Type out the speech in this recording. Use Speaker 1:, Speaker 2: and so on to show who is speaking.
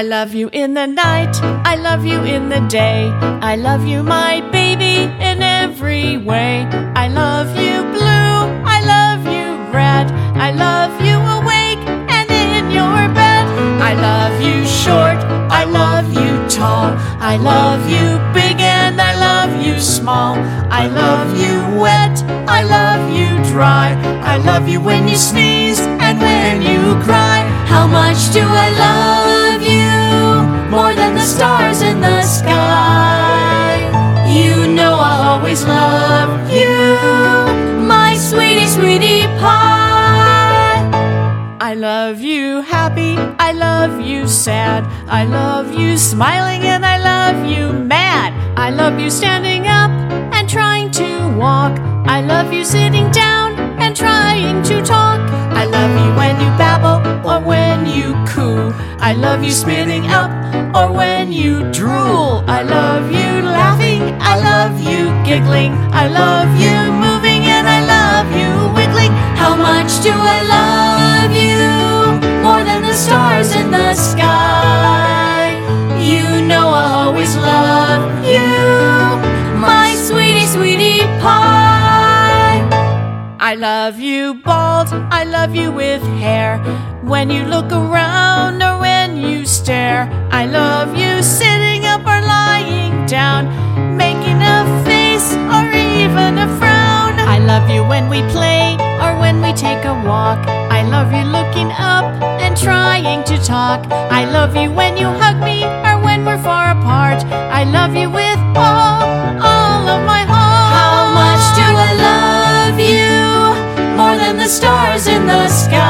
Speaker 1: I love you in the night, I love you in the day. I love you, my baby, in every way. I love you blue, I love you red. I love you awake and in your bed. I love you short, I love you tall. I love you big and I love you small. I love you wet, I love you dry. I love you when you sneeze and when you cry.
Speaker 2: How much do I love the stars in the sky. You know I'll always love you, my sweetie, sweetie pie.
Speaker 1: I love you happy, I love you sad. I love you smiling and I love you mad. I love you standing up and trying to walk. I love you sitting down and trying to talk. I love you when you babble or when you coo. I love you spitting up or when you drool. I love you laughing, I love you giggling. I love you moving and I love you wiggling.
Speaker 2: How much do I love you? More than the stars in the sky. You know I'll always love you, my sweetie, sweetie pie.
Speaker 1: I love you bald, I love you with hair. When you look around stare, I love you sitting up or lying down, making a face or even a frown. I love you when we play or when we take a walk. I love you looking up and trying to talk. I love you when you hug me or when we're far apart. I love you with all, all of my heart.
Speaker 2: How much do I love you? More than the stars in the sky.